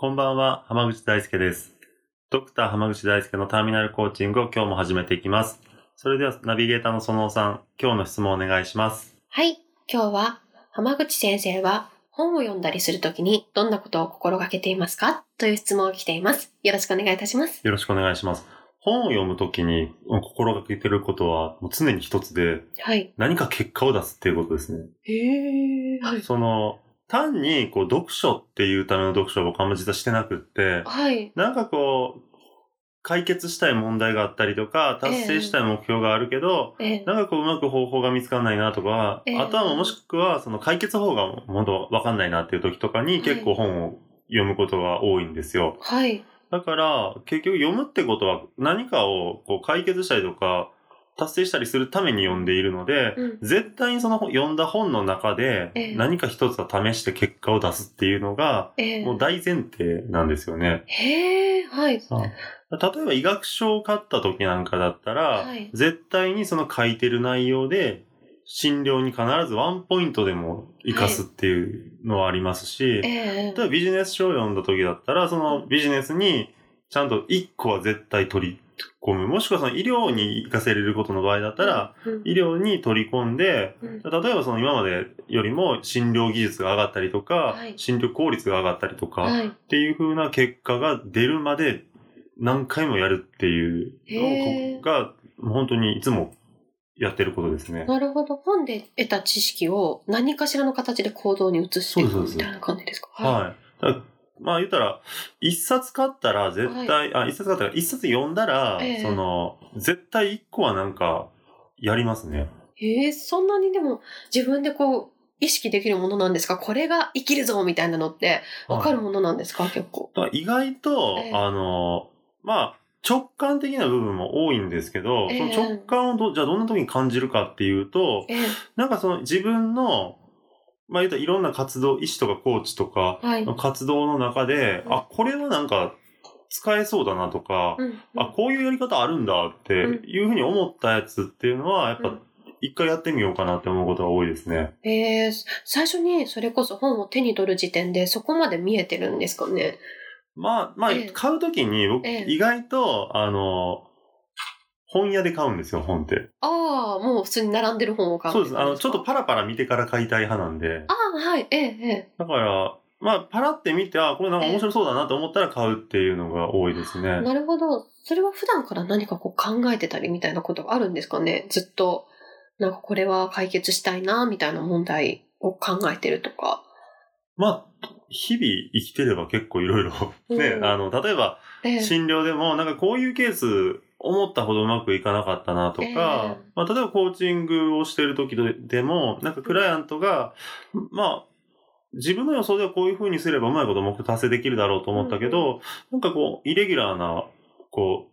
こんばんは、浜口大輔です。ドクター浜口大輔のターミナルコーチングを今日も始めていきます。それではナビゲーターの園尾さん、今日の質問をお願いします。はい今日は浜口先生は本を読んだりするときにどんなことを心がけていますか？という質問を来ていますよろしくお願いいたしますよろしくお願いします。本を読むときに心がけてることはもう常に一つではい何か結果を出すっていうことですね。へえはいその単にこう読書っていうための読書を僕あんま実はしてなくって、はい。なんかこう解決したい問題があったりとか達成したい目標があるけど、ええ。なんかこううまく方法が見つからないなとか、ええ。あとはもしくはその解決法がもっとわかんないなっていう時とかにはい。結構本を読むことが多いんですよ。はい。だから結局読むってことは何かをこう解決したりとか達成したりするために読んでいるので、うん。絶対にその本読んだ本の中でええ。何か一つは試して結果を出すっていうのがええ。もう大前提なんですよね。へえはい。例えば医学書を買った時なんかだったら、はい。絶対にその書いてる内容で、診療に必ずワンポイントでも活かすっていうのはありますし、ええ例えばビジネス書を読んだ時だったら、そのビジネスにちゃんと1個は絶対取り込む。もしくはその医療に活かせれることの場合だったら、うん。医療に取り込んで、うん。例えばその今までよりも診療技術が上がったりとか、はい。診療効率が上がったりとか、はい。っていう風な結果が出るまで何回もやるっていうのが、本当にいつもやってることですね。なるほど。本で得た知識を何かしらの形で行動に移していくそうですみたいな感じですか？はい。だからまあ言ったら、一冊買ったら絶対、あ、一冊買ったら、一冊読んだら、ええ。その、絶対一個はなんか、やりますね。へえ、そんなにでも自分でこう、意識できるものなんですか？これが生きるぞみたいなのってわかるものなんですか、結構。だから意外と、ええ。あの、まあ、直感的な部分も多いんですけど、ええ。その直感をど、じゃあどんな時に感じるかっていうと、ええ。なんかその自分の、まあ言うたらいろんな活動、医師とかコーチとかはい。の活動の中で、うん。あ、これはなんか使えそうだなとか、うんあ、こういうやり方あるんだっていうふうに思ったやつっていうのは、やっぱうん。一回やってみようかなって思うことが多いですね。ええ最初にそれこそ本を手に取る時点でそこまで見えてるんですかね？まあ、まあええ、買うときに僕、ええ。意外と、あの、本屋で買うんですよ、本って。ああ、もう普通に並んでる本を買うそうです。あの、ちょっとあパラパラ見てから買いたい派なんで。あ、はい。えええだから、まあ、パラって見て、あ、これなんか面白そうだなと思ったら買うっていうのが多いですえね。なるほど。それは普段から何かこう考えてたりみたいなことがあるんですかね？ずっと、なんかこれは解決したいな、みたいな問題を考えてるとか。まあ、日々生きてれば結構いろいろ、ね、うんあの、例えば、ええ診療でも、なんかこういうケース、思ったほどうまくいかなかったなとか、ええ。まあ、例えばコーチングをしてる時でも、なんかクライアントが、まあ、自分の予想ではこういう風にすればうまいこと目標達成できるだろうと思ったけど、なんかこう、イレギュラーな、こう、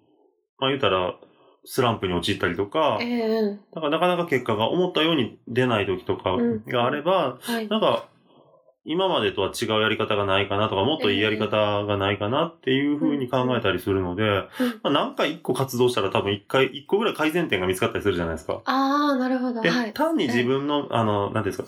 まあ言うたら、スランプに陥ったりとか、ええなんかなかなか結果が思ったように出ない時とかうん。があれば、はい。なんか、今までとは違うやり方がないかなとか、もっといいやり方がないかなっていうふうに考えたりするので、うんまあ、なんか一個活動したら多分一回、一個ぐらい改善点が見つかったりするじゃないですか。ああ、なるほど。で、はい。単に自分の、あの、なんですか、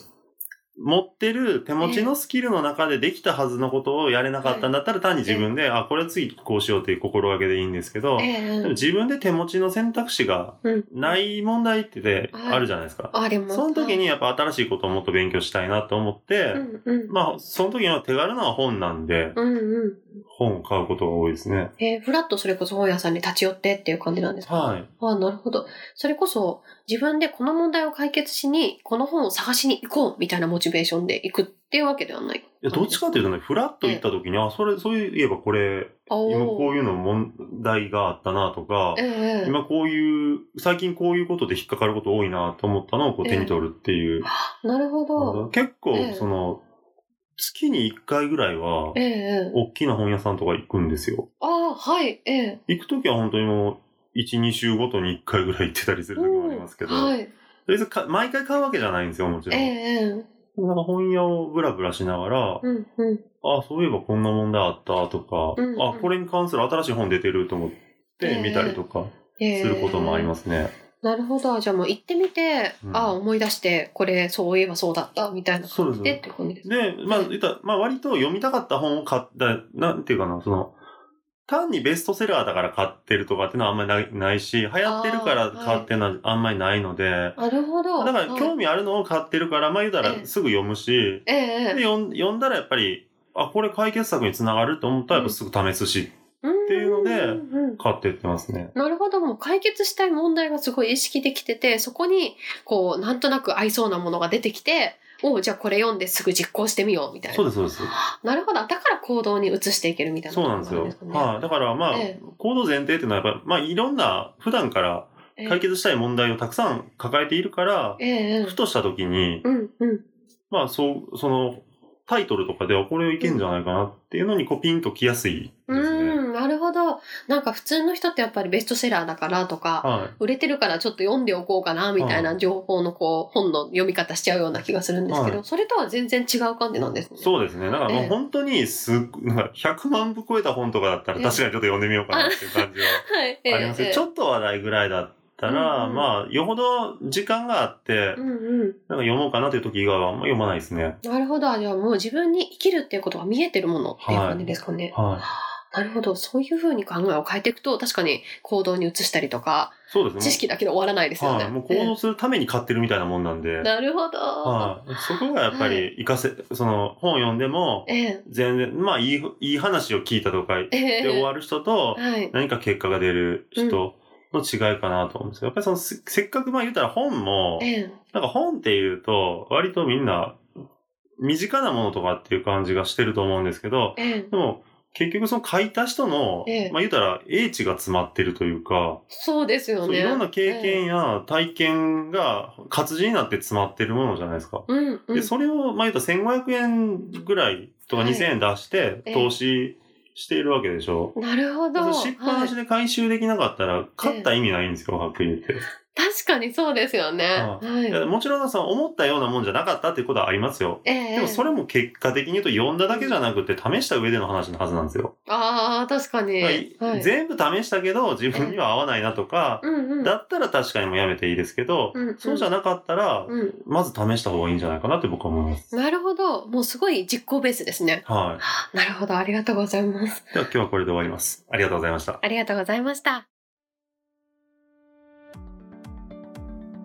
持ってる手持ちのスキルの中でできたはずのことをやれなかったんだったら、単に自分で、あ、これ次こうしようっていう心がけでいいんですけど、ええでも自分で手持ちの選択肢がうん。ない問題ってあるじゃないですか。あります。その時にやっぱ新しいことをもっと勉強したいなと思って、うんうん。まあ、その時には手軽な本なんで、うんうん。本を買うことが多いですね。えー、フラッとそれこそ本屋さんに立ち寄ってっていう感じなんですか？はい。ああ、なるほど。それこそ、自分でこの問題を解決しに、この本を探しに行こうみたいなモチベーションで行くっていうわけではない。いや、どっちかというとね、フラッと行った時に、あ、それ、そういえばこれ、お今こうういうの問題があったなとか、ええ今こういう、最近こういうことで引っかかること多いなと思ったのをこうええ手に取るっていう。なるほど。結構ええ、その、月に1回ぐらいはえ、え大きな本屋さんとか行くんですよ。ああ、はい、ええ行くときは本当にもう、1、2週ごとに1回ぐらい行ってたりするときもありますけど、はい、別にか毎回買うわけじゃないんですよ、もちろん。ええなんか本屋をブラブラしながら、うん、うん。あ、そういえばこんな問題あったとか、うんうんあ、これに関する新しい本出てると思って見たりとかええすることもありますね。なるほど。じゃあもう行ってみて、うん。ああ、思い出して、これ、そういえばそうだった、みたいな感じでって感じです。で、まあ、言ったらまあ割と読みたかった本を買った、なんていうかな、その、単にベストセラーだから買ってるとかっていうのはあんまりないないし、流行ってるから買ってるのはあんまりないので、なるほど。だから興味あるのを買ってるから、まあ言うたええ。らすぐ読むし、ええで読ん読んだらやっぱり、あ、これ解決策につながると思ったらやっぱすぐ試すし、っていうので買ってってますね。なるほど。もう解決したい問題がすごい意識できてて、そこに、こう、なんとなく合いそうなものが出てきて、おうじゃあこれ読んですぐ実行してみよう、みたいな。そうです、そうです。なるほど。だから行動に移していけるみたいなそうなんですよ。はい。だからまあ、ええ行動前提っていうのはやっぱ、まあいろんな、普段からええ解決したい問題をたくさん抱えているから、ええふとした時に、うん、うん。まあそう、その、タイトルとかではこれいけんじゃないかなっていうのにこうピンときやすいですね。うん、なるほど。なんか普通の人ってやっぱりベストセラーだからとか、はい。売れてるからちょっと読んでおこうかなみたいなは情報のこう本の読み方しちゃうような気がするんですけど、はいそれとは全然違う感じなんですね。そうですね。だからもええう本当にすっなんか100万部超えた本とかだったらええ確かにちょっと読んでみようかなっていう感じは はい。ええありますね。ええちょっと話題ぐらいだったら、うんうんまあ、よほど時間があって、うんうん。なんか読もうかなという時以外はあんま読まないですね。なるほど。じゃあもう自分に生きるっていうことが見えてるものっていう感じですかね。はい。なるほど。そういうふうに考えを変えていくと、確かに行動に移したりとか、そうですね。知識だけで終わらないですよね。はい。もう行動するために買ってるみたいなもんなんで。ええなるほど。はい。そこがやっぱり活かせ、その本読んでも、ええ全然、まあいい、いい話を聞いたとかでええ終わる人と、はい。何か結果が出る人の違いかなと思うんですよ。やっぱりそのせ、せっかくまあ言ったら本も、ええなんか本っていうと、割とみんな、身近なものとかっていう感じがしてると思うんですけど、ええでも、結局その書いた人の、ええまあ言ったら英知が詰まってるというか、そうですよね。いろんな経験や体験が活字になって詰まってるものじゃないですか。うんうん。で、それを、まあ言ったら1500円ぐらいとかはい2000円出してええ投資しているわけでしょ。なるほど。それ失敗しはいで回収できなかったら、買った意味ないんですよ、はっきり言って。確かにそうですよね。もちろんその思ったようなもんじゃなかったっていうことはありますよ。ええでもそれも結果的に言うと読んだだけじゃなくて試した上での話のはずなんですよ。ああ、確かに。はいはい。全部試したけど自分には合わないなとか、うんうん。だったら確かにもうやめていいですけど、うんうんそうじゃなかったら、うん。まず試した方がいいんじゃないかなって僕は思います。なるほど。もうすごい実行ベースですね。はなるほど。ありがとうございます。い。では今日はこれで終わります。ありがとうございました。ありがとうございました。